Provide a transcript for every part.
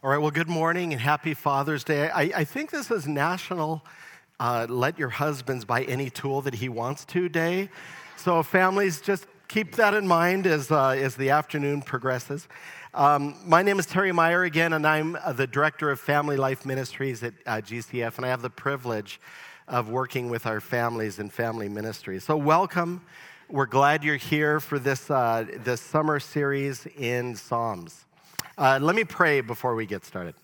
All right, well, good morning and happy Father's Day. I, I think this is National uh, Let Your Husbands Buy Any Tool That He Wants to Day. So, families, just keep that in mind as, uh, as the afternoon progresses. Um, my name is Terry Meyer again, and I'm uh, the Director of Family Life Ministries at uh, GCF, and I have the privilege of working with our families and family ministries. So, welcome. We're glad you're here for this, uh, this summer series in Psalms. Uh, let me pray before we get started.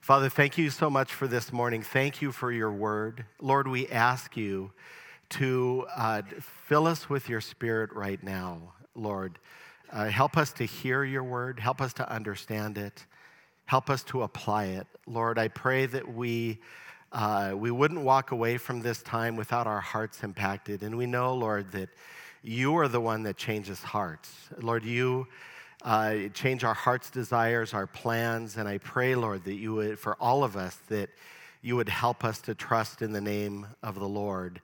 Father, thank you so much for this morning. Thank you for your word. Lord, we ask you to uh, fill us with your spirit right now, Lord. Uh, help us to hear your word, help us to understand it, help us to apply it. Lord, I pray that we uh, we wouldn't walk away from this time without our hearts impacted. And we know, Lord, that you are the one that changes hearts. Lord, you uh, change our heart's desires, our plans. And I pray, Lord, that you would, for all of us, that you would help us to trust in the name of the Lord,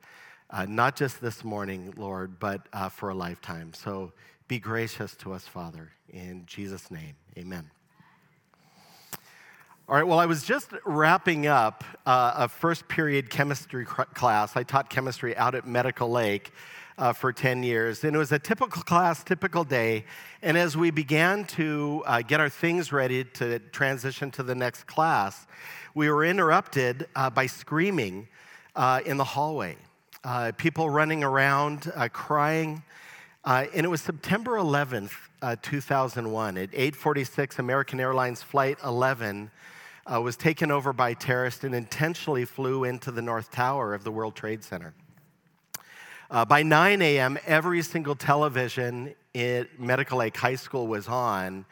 uh, not just this morning, Lord, but uh, for a lifetime. So be gracious to us, Father. In Jesus' name, amen. All right, well, I was just wrapping up uh, a first period chemistry class. I taught chemistry out at Medical Lake uh, for 10 years, and it was a typical class, typical day. And as we began to uh, get our things ready to transition to the next class, we were interrupted uh, by screaming uh, in the hallway. Uh, people running around, crying. and it was September 11th, 2001. At 8:46, American Airlines Flight 11 uh, was taken over by terrorists and intentionally flew into the North Tower of the World Trade Center. Uh, by 9 a.m., every single television at Medical Lake High School was on,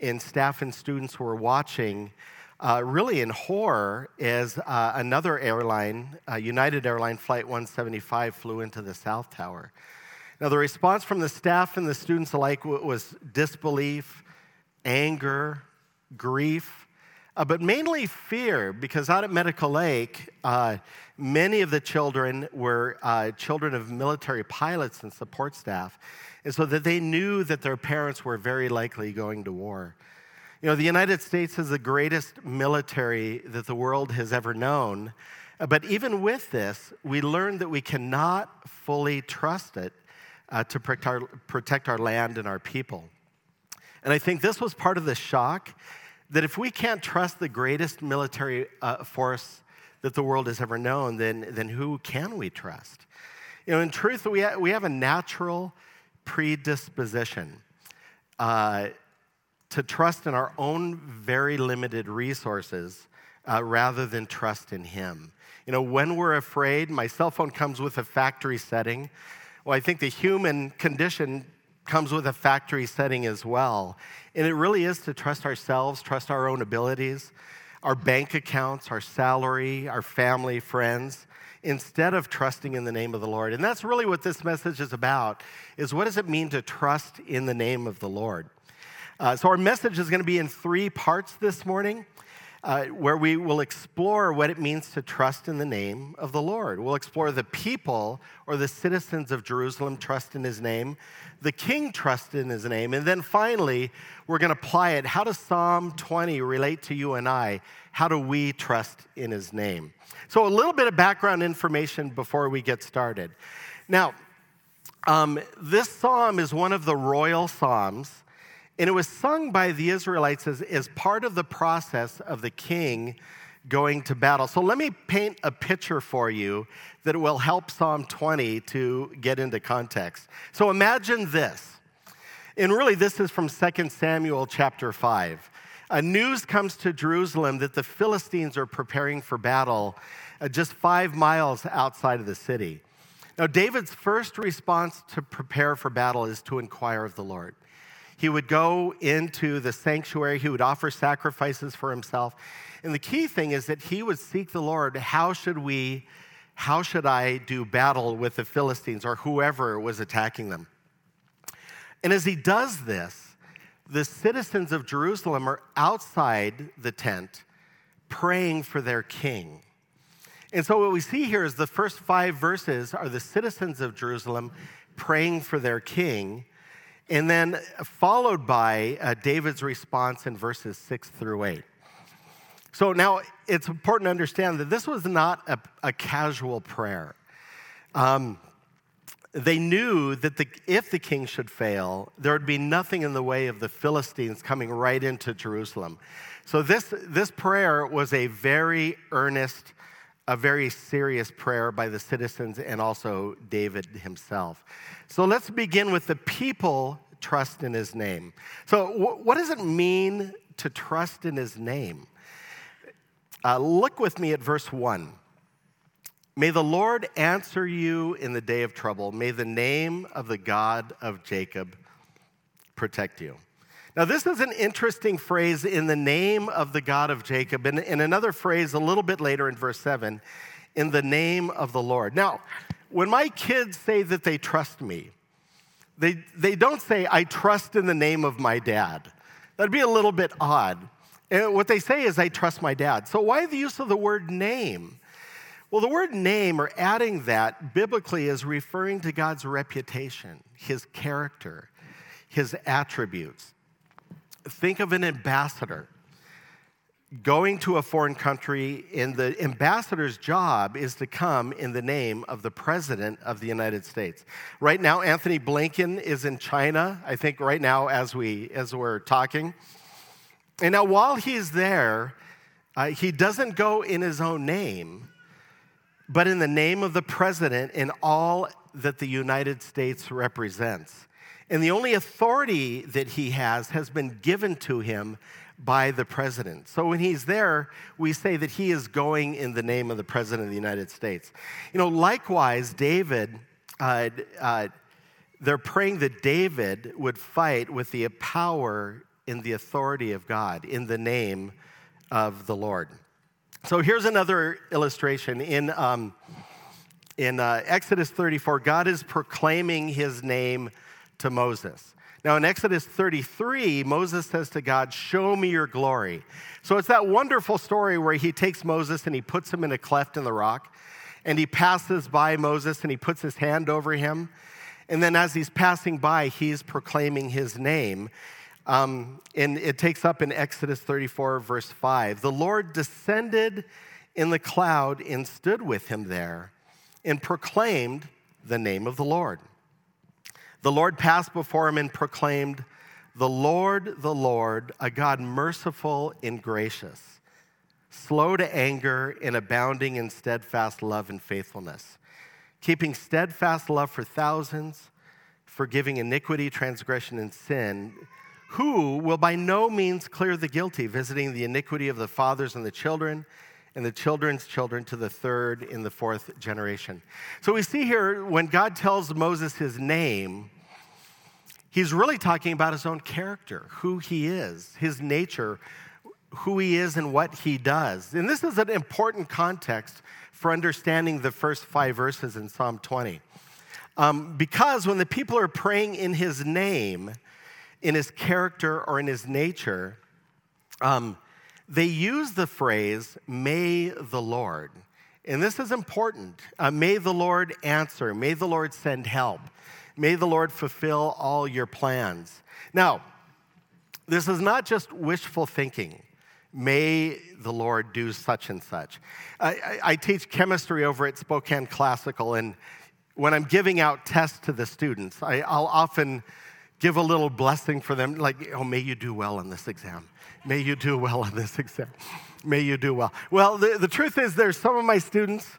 and staff and students were watching, uh, really in horror, as uh, another airline, uh, United Airline Flight 175, flew into the South Tower. Now, the response from the staff and the students alike was disbelief, anger, grief, uh, but mainly fear, because out at Medical Lake, uh, many of the children were uh, children of military pilots and support staff, and so that they knew that their parents were very likely going to war. You know, the United States is the greatest military that the world has ever known, but even with this, we learned that we cannot fully trust it uh, to protect our, protect our land and our people. And I think this was part of the shock that if we can't trust the greatest military uh, force that the world has ever known, then, then who can we trust? You know, in truth, we, ha- we have a natural predisposition uh, to trust in our own very limited resources uh, rather than trust in Him. You know, when we're afraid, my cell phone comes with a factory setting. Well, I think the human condition comes with a factory setting as well. And it really is to trust ourselves, trust our own abilities, our bank accounts, our salary, our family, friends, instead of trusting in the name of the Lord. And that's really what this message is about, is what does it mean to trust in the name of the Lord? Uh, so our message is going to be in three parts this morning uh, where we will explore what it means to trust in the name of the Lord. We'll explore the people or the citizens of Jerusalem trust in his name, the king trust in his name, and then finally, we're going to apply it. How does Psalm 20 relate to you and I? How do we trust in his name? So, a little bit of background information before we get started. Now, um, this psalm is one of the royal psalms and it was sung by the Israelites as, as part of the process of the king going to battle. So let me paint a picture for you that will help Psalm 20 to get into context. So imagine this. And really, this is from 2 Samuel chapter 5. A news comes to Jerusalem that the Philistines are preparing for battle uh, just five miles outside of the city. Now, David's first response to prepare for battle is to inquire of the Lord. He would go into the sanctuary, he would offer sacrifices for himself. And the key thing is that he would seek the Lord. How should we, how should I do battle with the Philistines or whoever was attacking them? And as he does this, the citizens of Jerusalem are outside the tent praying for their king. And so, what we see here is the first five verses are the citizens of Jerusalem praying for their king. And then followed by uh, David's response in verses six through eight. So now it's important to understand that this was not a, a casual prayer. Um, they knew that the, if the king should fail, there would be nothing in the way of the Philistines coming right into Jerusalem. So this, this prayer was a very earnest, a very serious prayer by the citizens and also David himself. So let's begin with the people trust in his name. So, wh- what does it mean to trust in his name? Uh, look with me at verse 1. May the Lord answer you in the day of trouble. May the name of the God of Jacob protect you. Now, this is an interesting phrase in the name of the God of Jacob, and, and another phrase a little bit later in verse 7 in the name of the Lord. Now, when my kids say that they trust me, they, they don't say, I trust in the name of my dad. That'd be a little bit odd. And what they say is, I trust my dad. So, why the use of the word name? Well, the word name or adding that biblically is referring to God's reputation, his character, his attributes. Think of an ambassador going to a foreign country, and the ambassador's job is to come in the name of the President of the United States. Right now, Antony Blinken is in China, I think right now as, we, as we're talking. And now, while he's there, uh, he doesn't go in his own name but in the name of the president and all that the United States represents. And the only authority that he has has been given to him by the president. So when he's there, we say that he is going in the name of the president of the United States. You know, likewise, David, uh, uh, they're praying that David would fight with the power in the authority of God, in the name of the Lord. So here's another illustration. In, um, in uh, Exodus 34, God is proclaiming his name to Moses. Now, in Exodus 33, Moses says to God, Show me your glory. So it's that wonderful story where he takes Moses and he puts him in a cleft in the rock, and he passes by Moses and he puts his hand over him. And then as he's passing by, he's proclaiming his name. Um, and it takes up in Exodus 34, verse 5. The Lord descended in the cloud and stood with him there and proclaimed the name of the Lord. The Lord passed before him and proclaimed, The Lord, the Lord, a God merciful and gracious, slow to anger and abounding in steadfast love and faithfulness, keeping steadfast love for thousands, forgiving iniquity, transgression, and sin who will by no means clear the guilty, visiting the iniquity of the fathers and the children and the children's children to the third and the fourth generation. So we see here when God tells Moses his name, he's really talking about his own character, who he is, his nature, who he is, and what he does. And this is an important context for understanding the first five verses in Psalm 20. Um, because when the people are praying in his name, in his character or in his nature, um, they use the phrase, may the Lord. And this is important. Uh, may the Lord answer. May the Lord send help. May the Lord fulfill all your plans. Now, this is not just wishful thinking. May the Lord do such and such. I, I, I teach chemistry over at Spokane Classical, and when I'm giving out tests to the students, I, I'll often give a little blessing for them, like, oh, may you do well on this exam. May you do well on this exam. May you do well. Well, the, the truth is, there's some of my students,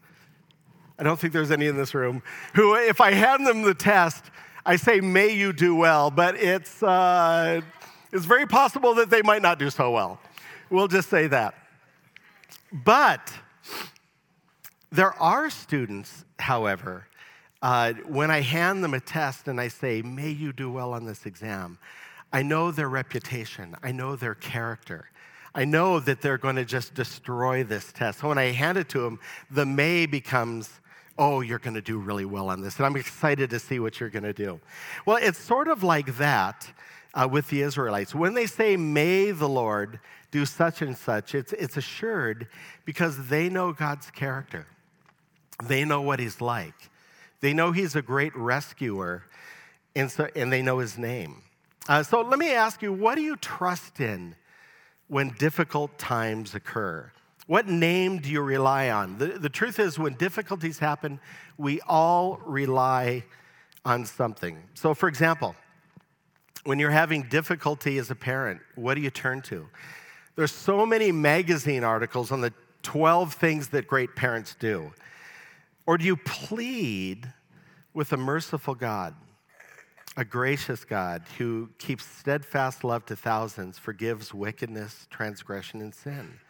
I don't think there's any in this room, who, if I hand them the test, I say, may you do well, but it's, uh, it's very possible that they might not do so well. We'll just say that. But there are students, however, uh, when I hand them a test and I say, May you do well on this exam, I know their reputation, I know their character. I know that they're going to just destroy this test. So when I hand it to them, the may becomes, oh, you're going to do really well on this. And I'm excited to see what you're going to do. Well, it's sort of like that uh, with the Israelites. When they say, may the Lord do such and such, it's, it's assured because they know God's character, they know what He's like. They know he's a great rescuer. and, so, and they know his name. Uh, so let me ask you what do you trust in when difficult times occur? What name do you rely on? The, the truth is, when difficulties happen, we all rely on something. So, for example, when you're having difficulty as a parent, what do you turn to? There's so many magazine articles on the 12 things that great parents do. Or do you plead with a merciful God, a gracious God who keeps steadfast love to thousands, forgives wickedness, transgression, and sin?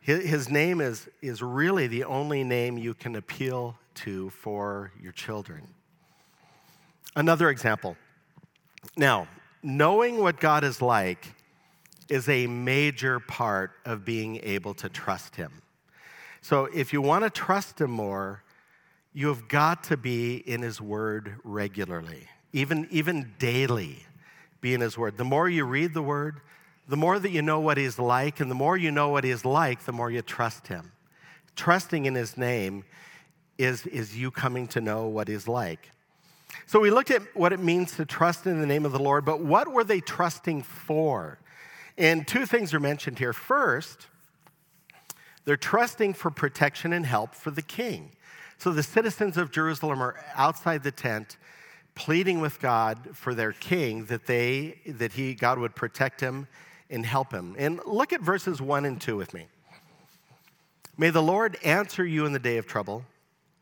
His name is, is really the only name you can appeal to for your children. Another example. Now, knowing what God is like is a major part of being able to trust Him. So, if you want to trust Him more, you have got to be in His Word regularly, even, even daily, be in His Word. The more you read the Word, the more that you know what He's like, and the more you know what He's like, the more you trust Him. Trusting in His name is, is you coming to know what He's like. So we looked at what it means to trust in the name of the Lord, but what were they trusting for? And two things are mentioned here. First, they're trusting for protection and help for the king. So the citizens of Jerusalem are outside the tent pleading with God for their king that they that he God would protect him and help him. And look at verses 1 and 2 with me. May the Lord answer you in the day of trouble.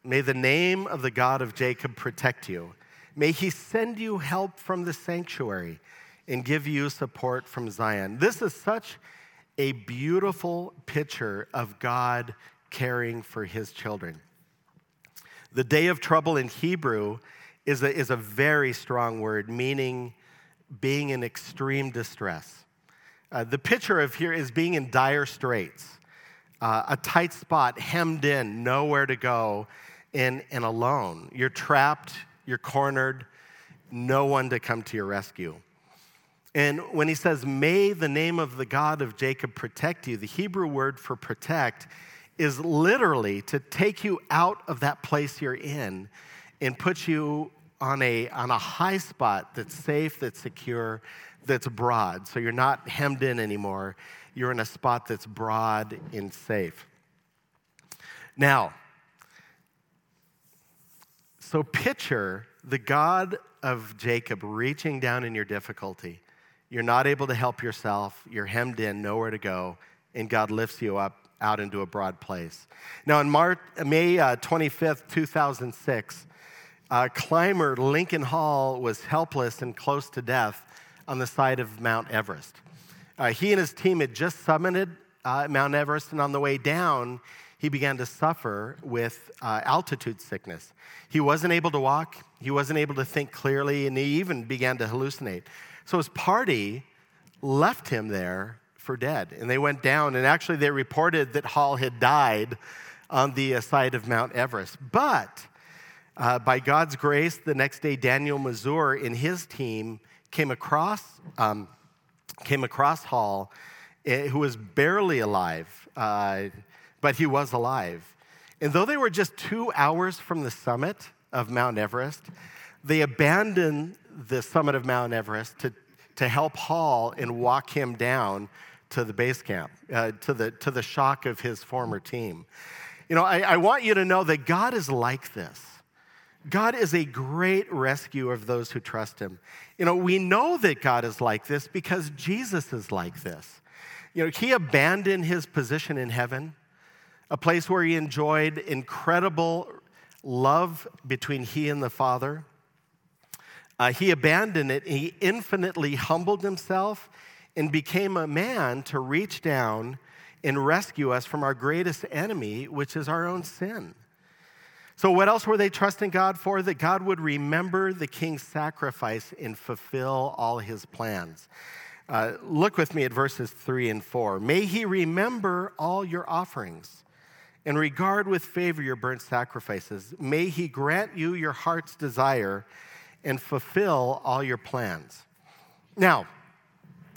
May the name of the God of Jacob protect you. May he send you help from the sanctuary and give you support from Zion. This is such a beautiful picture of God caring for his children. The day of trouble in Hebrew is a, is a very strong word, meaning being in extreme distress. Uh, the picture of here is being in dire straits, uh, a tight spot, hemmed in, nowhere to go, and, and alone. You're trapped, you're cornered, no one to come to your rescue. And when he says, May the name of the God of Jacob protect you, the Hebrew word for protect is literally to take you out of that place you're in and put you on a, on a high spot that's safe, that's secure, that's broad. So you're not hemmed in anymore. You're in a spot that's broad and safe. Now, so picture the God of Jacob reaching down in your difficulty you're not able to help yourself. You're hemmed in, nowhere to go, and God lifts you up out into a broad place. Now, on Mar- May uh, 25th, 2006, uh, climber Lincoln Hall was helpless and close to death on the side of Mount Everest. Uh, he and his team had just summited uh, Mount Everest, and on the way down, he began to suffer with uh, altitude sickness. He wasn't able to walk, he wasn't able to think clearly, and he even began to hallucinate. So his party left him there for dead. And they went down, and actually, they reported that Hall had died on the uh, side of Mount Everest. But uh, by God's grace, the next day, Daniel Mazur and his team came across, um, came across Hall, eh, who was barely alive, uh, but he was alive. And though they were just two hours from the summit of Mount Everest, they abandoned the summit of Mount Everest to, to help Hall and walk him down to the base camp, uh, to, the, to the shock of his former team. You know, I, I want you to know that God is like this. God is a great rescuer of those who trust him. You know, we know that God is like this because Jesus is like this. You know, he abandoned his position in heaven, a place where he enjoyed incredible love between he and the Father. Uh, he abandoned it. He infinitely humbled himself and became a man to reach down and rescue us from our greatest enemy, which is our own sin. So, what else were they trusting God for? That God would remember the king's sacrifice and fulfill all his plans. Uh, look with me at verses three and four. May he remember all your offerings and regard with favor your burnt sacrifices. May he grant you your heart's desire and fulfill all your plans. Now,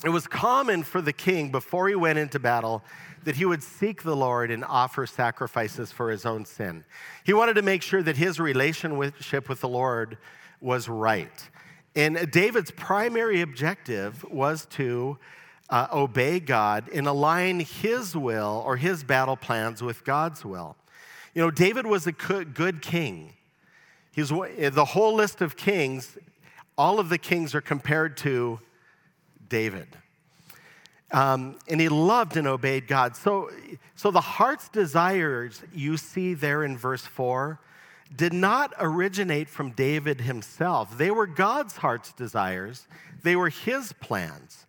it was common for the king before he went into battle that he would seek the Lord and offer sacrifices for his own sin. He wanted to make sure that his relationship with the Lord was right. And David's primary objective was to uh, obey God and align his will or his battle plans with God's will. You know, David was a good king. He's the whole list of kings, all of the kings are compared to David. Um, and he loved and obeyed God. So, so the heart's desires you see there in verse 4 did not originate from David himself. They were God's heart's desires, they were his plans.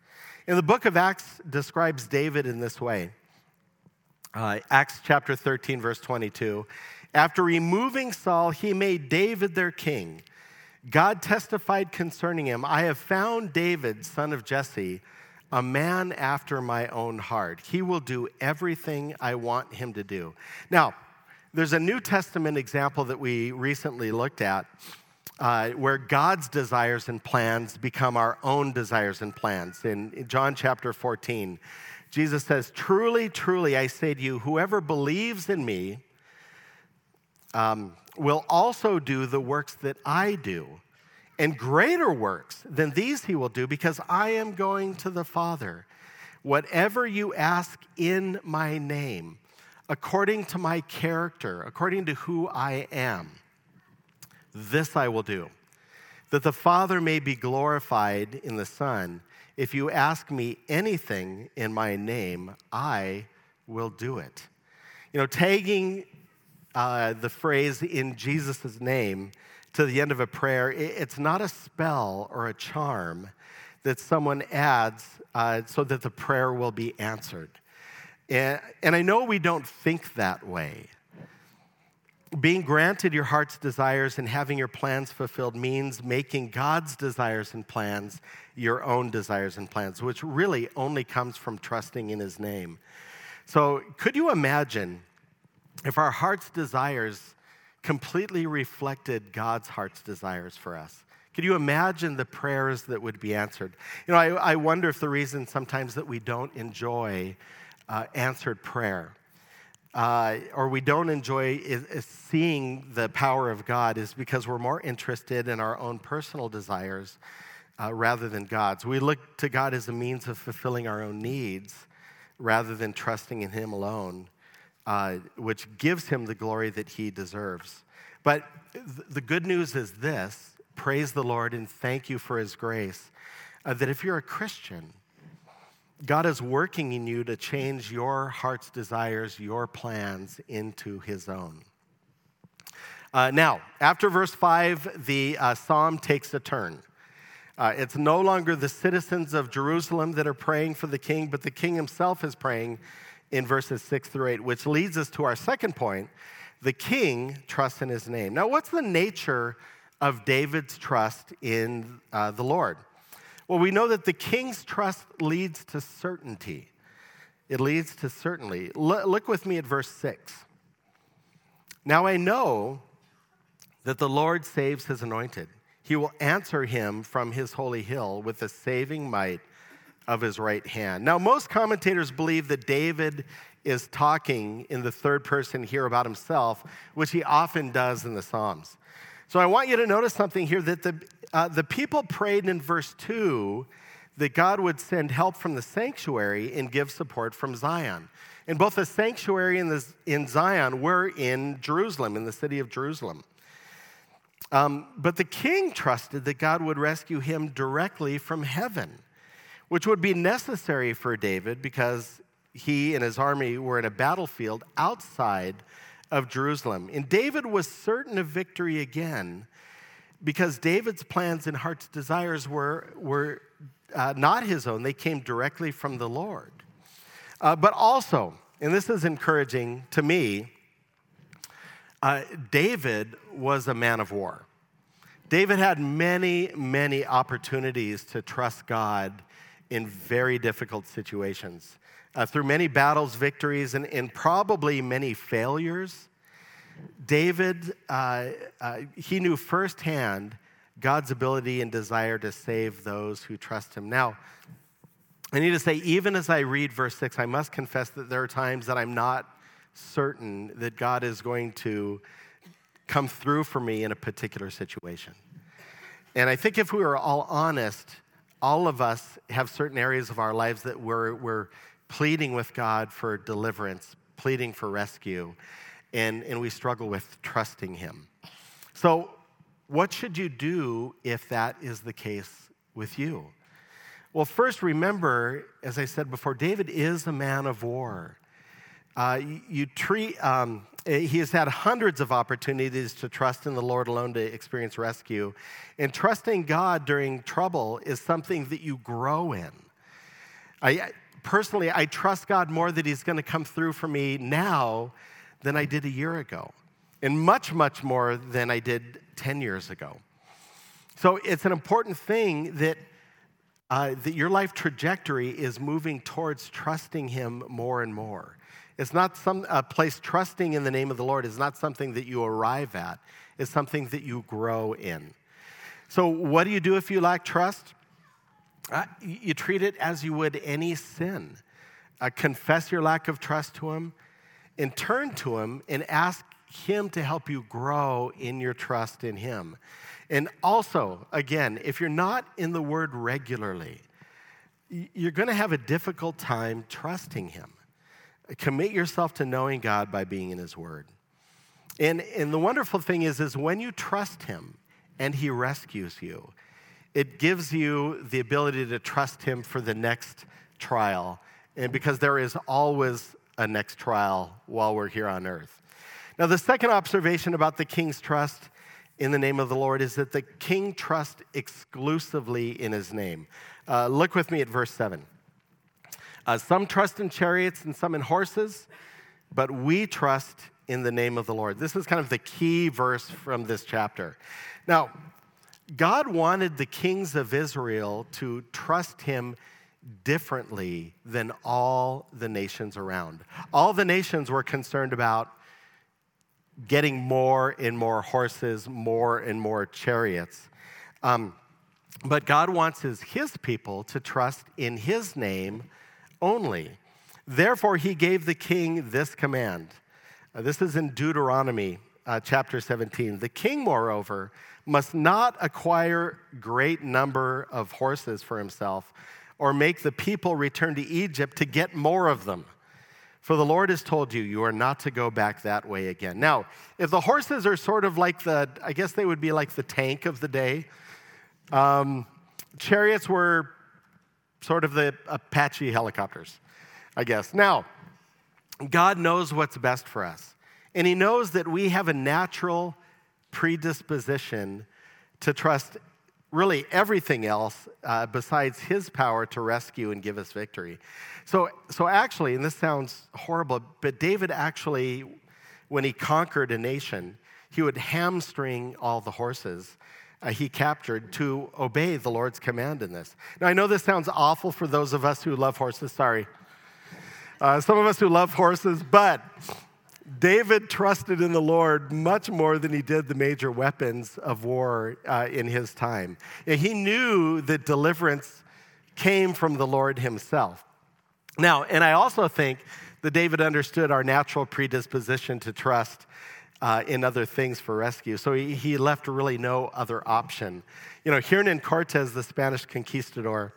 And the book of Acts describes David in this way uh, Acts chapter 13, verse 22. After removing Saul, he made David their king. God testified concerning him I have found David, son of Jesse, a man after my own heart. He will do everything I want him to do. Now, there's a New Testament example that we recently looked at uh, where God's desires and plans become our own desires and plans. In John chapter 14, Jesus says, Truly, truly, I say to you, whoever believes in me um, will also do the works that I do. And greater works than these he will do because I am going to the Father. Whatever you ask in my name, according to my character, according to who I am, this I will do, that the Father may be glorified in the Son. If you ask me anything in my name, I will do it. You know, tagging uh, the phrase in Jesus' name to the end of a prayer, it's not a spell or a charm that someone adds uh, so that the prayer will be answered. And, and I know we don't think that way being granted your heart's desires and having your plans fulfilled means making God's desires and plans your own desires and plans, which really only comes from trusting in His name. So, could you imagine if our heart's desires completely reflected God's heart's desires for us? Could you imagine the prayers that would be answered? You know, I, I wonder if the reason sometimes that we don't enjoy uh, answered prayer uh, or we don't enjoy is, is seeing the power of God is because we're more interested in our own personal desires uh, rather than God's. We look to God as a means of fulfilling our own needs rather than trusting in Him alone, uh, which gives Him the glory that He deserves. But th- the good news is this praise the Lord and thank you for His grace. Uh, that if you're a Christian, God is working in you to change your heart's desires, your plans into His own. Uh, now, after verse 5, the uh, psalm takes a turn. Uh, it's no longer the citizens of Jerusalem that are praying for the king, but the king himself is praying in verses 6 through 8, which leads us to our second point. The king trusts in his name. Now, what's the nature of David's trust in uh, the Lord? Well, we know that the king's trust leads to certainty. It leads to certainty. Look with me at verse 6. Now I know that the Lord saves his anointed. He will answer him from his holy hill with a saving might of his right hand. Now, most commentators believe that David is talking in the third person here about himself, which he often does in the Psalms. So I want you to notice something here that the, uh, the people prayed in verse 2 that God would send help from the sanctuary and give support from Zion. And both the sanctuary and the, in Zion were in Jerusalem, in the city of Jerusalem. Um, but the king trusted that God would rescue him directly from heaven, which would be necessary for David because he and his army were in a battlefield outside of Jerusalem. And David was certain of victory again because David's plans and heart's desires were, were uh, not his own, they came directly from the Lord. Uh, but also, and this is encouraging to me, uh, David was a man of war. David had many, many opportunities to trust God in very difficult situations. Uh, through many battles, victories, and, and probably many failures, David, uh, uh, he knew firsthand God's ability and desire to save those who trust him. Now, I need to say, even as I read verse 6, I must confess that there are times that I'm not certain that God is going to come through for me in a particular situation. And I think if we were all honest, all of us have certain areas of our lives that we're, we're pleading with God for deliverance, pleading for rescue, and, and we struggle with trusting Him. So, what should you do if that is the case with you? Well, first, remember, as I said before, David is a man of war. Uh, you, you, treat, um, he has had hundreds of opportunities to trust in the Lord alone to experience rescue. And trusting God during trouble is something that you grow in. I, personally, I trust God more that He's going to come through for me now than I did a year ago, and much, much more than I did 10 years ago. So it's an important thing that, uh, that your life trajectory is moving towards trusting Him more and more. It's not some a place trusting in the name of the Lord is not something that you arrive at. It's something that you grow in. So, what do you do if you lack trust? Uh, you treat it as you would any sin. Uh, confess your lack of trust to Him and turn to Him and ask Him to help you grow in your trust in Him. And also, again, if you're not in the Word regularly, you're going to have a difficult time trusting Him. Commit yourself to knowing God by being in His Word. And, and the wonderful thing is, is when you trust Him and He rescues you, it gives you the ability to trust Him for the next trial. And because there is always a next trial while we're here on earth. Now, the second observation about the king's trust in the name of the Lord is that the king trusts exclusively in his name. Uh, look with me at verse 7. Uh, some trust in chariots and some in horses, but we trust in the name of the Lord. This is kind of the key verse from this chapter. Now, God wanted the kings of Israel to trust him differently than all the nations around. All the nations were concerned about getting more and more horses, more and more chariots. Um, but God wants his, his people to trust in his name only. Therefore, he gave the king this command. Uh, this is in Deuteronomy uh, chapter 17. The king, moreover, must not acquire great number of horses for himself or make the people return to Egypt to get more of them. For the Lord has told you, you are not to go back that way again. Now, if the horses are sort of like the, I guess they would be like the tank of the day, um, chariots were sort of the Apache helicopters, I guess. Now, God knows what's best for us, and He knows that we have a natural predisposition to trust really everything else uh, besides His power to rescue and give us victory. So, so actually, and this sounds horrible, but David actually, when he conquered a nation, he would hamstring all the horses uh, he captured to obey the Lord's command in this. Now, I know this sounds awful for those of us who love horses, sorry. Uh, some of us who love horses, but David trusted in the Lord much more than he did the major weapons of war uh, in his time. And he knew that deliverance came from the Lord himself. Now, and I also think that David understood our natural predisposition to trust uh, in other things for rescue. So he, he left really no other option. You know, Hernan Cortez, the Spanish conquistador,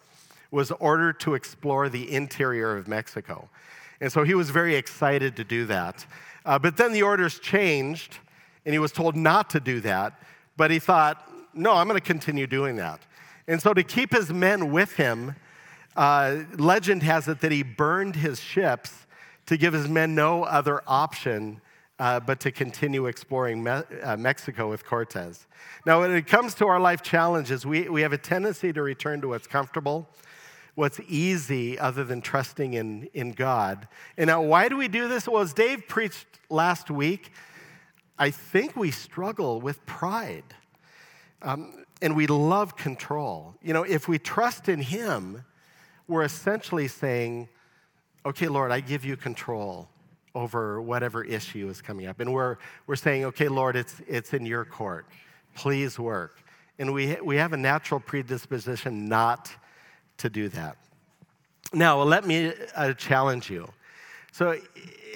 was ordered to explore the interior of Mexico. And so he was very excited to do that. Uh, but then the orders changed, and he was told not to do that. But he thought, no, I'm going to continue doing that. And so to keep his men with him, uh, legend has it that he burned his ships to give his men no other option uh, but to continue exploring Me- uh, Mexico with Cortez. Now, when it comes to our life challenges, we, we have a tendency to return to what's comfortable, what's easy, other than trusting in, in God. And now, why do we do this? Well, as Dave preached last week, I think we struggle with pride. Um, and we love control. You know, if we trust in Him, we're essentially saying, okay, Lord, I give you control over whatever issue is coming up. And we're, we're saying, okay, Lord, it's, it's in your court. Please work. And we, we have a natural predisposition not to do that. Now, let me uh, challenge you. So,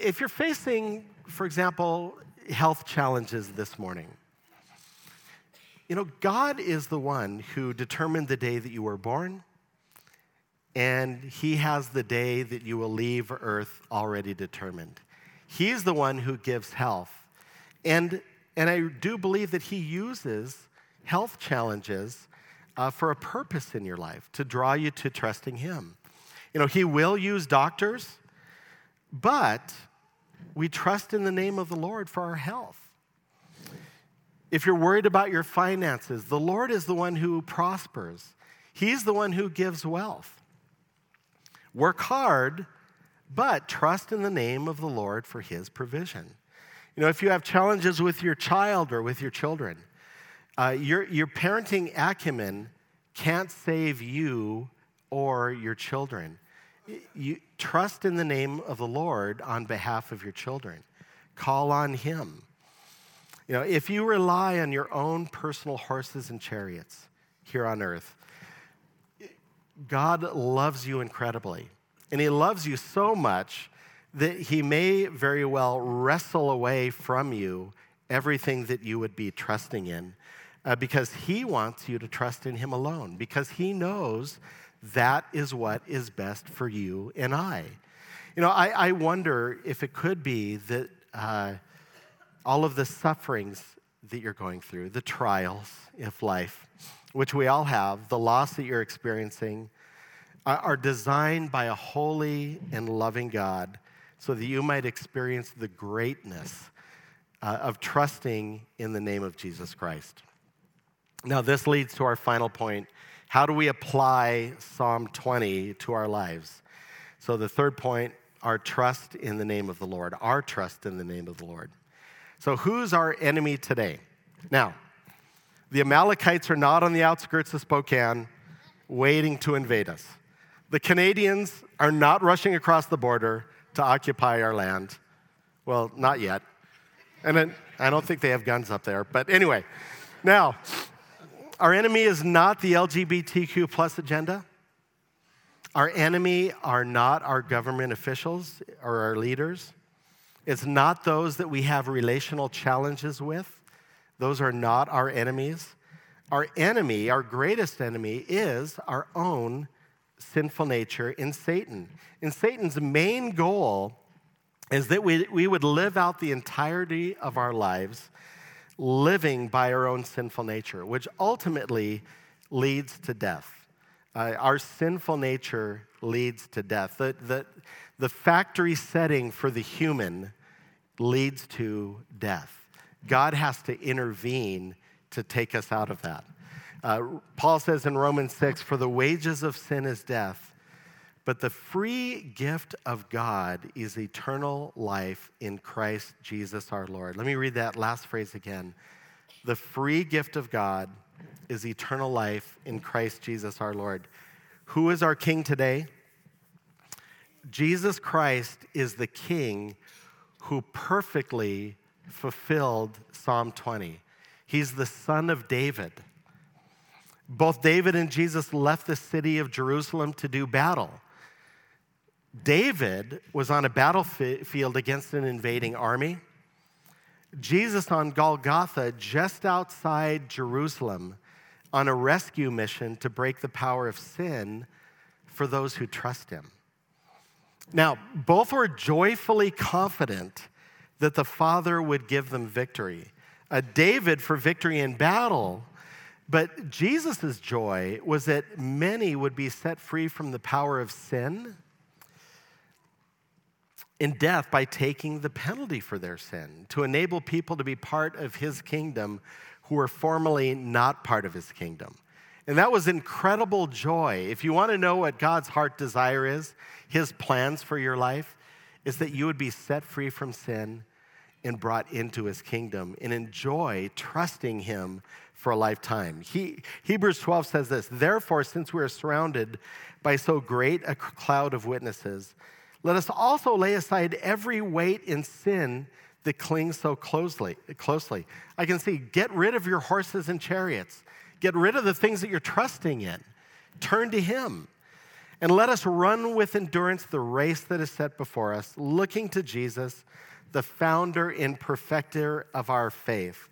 if you're facing, for example, health challenges this morning, You know, God is the one who determined the day that you were born, and He has the day that you will leave earth already determined. He's the one who gives health. And, and I do believe that He uses health challenges uh, for a purpose in your life to draw you to trusting Him. You know, He will use doctors, but we trust in the name of the Lord for our health. If you're worried about your finances, the Lord is the one who prospers, He's the one who gives wealth. Work hard, but trust in the name of the Lord for His provision. You know, if you have challenges with your child or with your children, uh, your, your parenting acumen can't save you or your children. You trust in the name of the Lord on behalf of your children. Call on Him. You know, if you rely on your own personal horses and chariots here on earth, God loves you incredibly. And He loves you so much that He may very well wrestle away from you everything that you would be trusting in uh, because He wants you to trust in Him alone, because He knows that is what is best for you and I. You know, I, I wonder if it could be that uh, all of the sufferings that you're going through, the trials of life, which we all have, the loss that you're experiencing, are designed by a holy and loving God so that you might experience the greatness uh, of trusting in the name of Jesus Christ. Now, this leads to our final point. How do we apply Psalm 20 to our lives? So, the third point, our trust in the name of the Lord, our trust in the name of the Lord. So, who's our enemy today? Now, the Amalekites are not on the outskirts of Spokane waiting to invade us. The Canadians are not rushing across the border to occupy our land. Well, not yet. And I don't think they have guns up there. But anyway, now, our enemy is not the LGBTQ plus agenda. Our enemy are not our government officials or our leaders. It's not those that we have relational challenges with. Those are not our enemies. Our enemy, our greatest enemy, is our own sinful nature in Satan. And Satan's main goal is that we, we would live out the entirety of our lives living by our own sinful nature, which ultimately leads to death. Uh, our sinful nature leads to death. The, the, the factory setting for the human leads to death. God has to intervene to take us out of that. Uh, Paul says in Romans 6 For the wages of sin is death, but the free gift of God is eternal life in Christ Jesus our Lord. Let me read that last phrase again. The free gift of God is eternal life in Christ Jesus our Lord. Who is our king today? Jesus Christ is the king who perfectly fulfilled Psalm 20. He's the son of David. Both David and Jesus left the city of Jerusalem to do battle. David was on a battlefield against an invading army. Jesus on Golgotha, just outside Jerusalem, on a rescue mission to break the power of sin for those who trust him. Now, both were joyfully confident that the Father would give them victory. A David for victory in battle, but Jesus' joy was that many would be set free from the power of sin in death by taking the penalty for their sin, to enable people to be part of his kingdom who were formerly not part of his kingdom. And that was incredible joy. If you want to know what God's heart desire is, his plans for your life, is that you would be set free from sin and brought into his kingdom and enjoy trusting him for a lifetime. He, Hebrews 12 says this Therefore, since we are surrounded by so great a cloud of witnesses, let us also lay aside every weight and sin that clings so closely. closely. I can see, get rid of your horses and chariots. Get rid of the things that you're trusting in. Turn to Him. And let us run with endurance the race that is set before us, looking to Jesus, the founder and perfecter of our faith.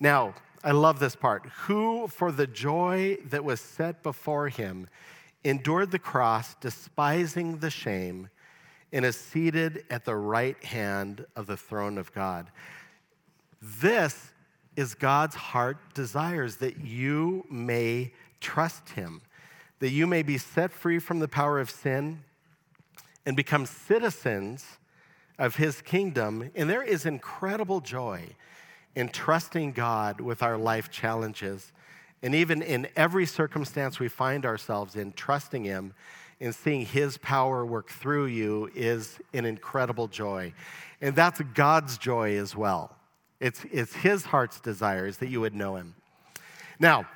Now, I love this part. Who, for the joy that was set before him, endured the cross, despising the shame, and is seated at the right hand of the throne of God. This is God's heart desires that you may trust him, that you may be set free from the power of sin and become citizens of his kingdom. And there is incredible joy in trusting God with our life challenges. And even in every circumstance we find ourselves in, trusting Him and seeing His power work through you is an incredible joy. And that's God's joy as well. It's, it's His heart's desires that you would know Him. Now,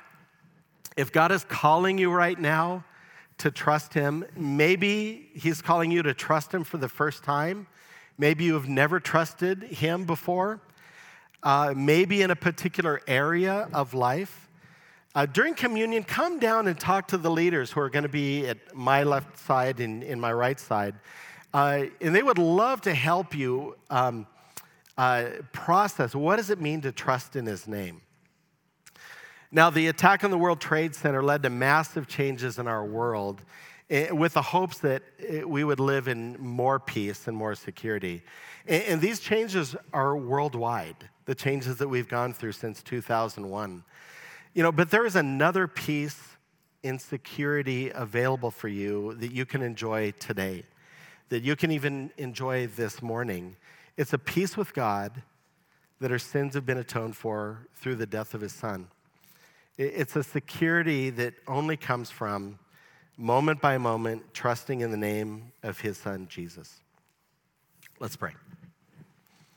if God is calling you right now to trust Him, maybe He's calling you to trust Him for the first time. Maybe you have never trusted Him before uh, maybe in a particular area of life. Uh, during communion, come down and talk to the leaders who are going to be at my left side and in my right side. Uh, and they would love to help you um, uh, process what does it mean to trust in his name. Now, the attack on the World Trade Center led to massive changes in our world eh, with the hopes that eh, we would live in more peace and more security. And these changes are worldwide the changes that we've gone through since 2001. You know, but there is another peace in security available for you that you can enjoy today, that you can even enjoy this morning. It's a peace with God that our sins have been atoned for through the death of his son. It's a security that only comes from moment by moment trusting in the name of his son, Jesus. Let's pray.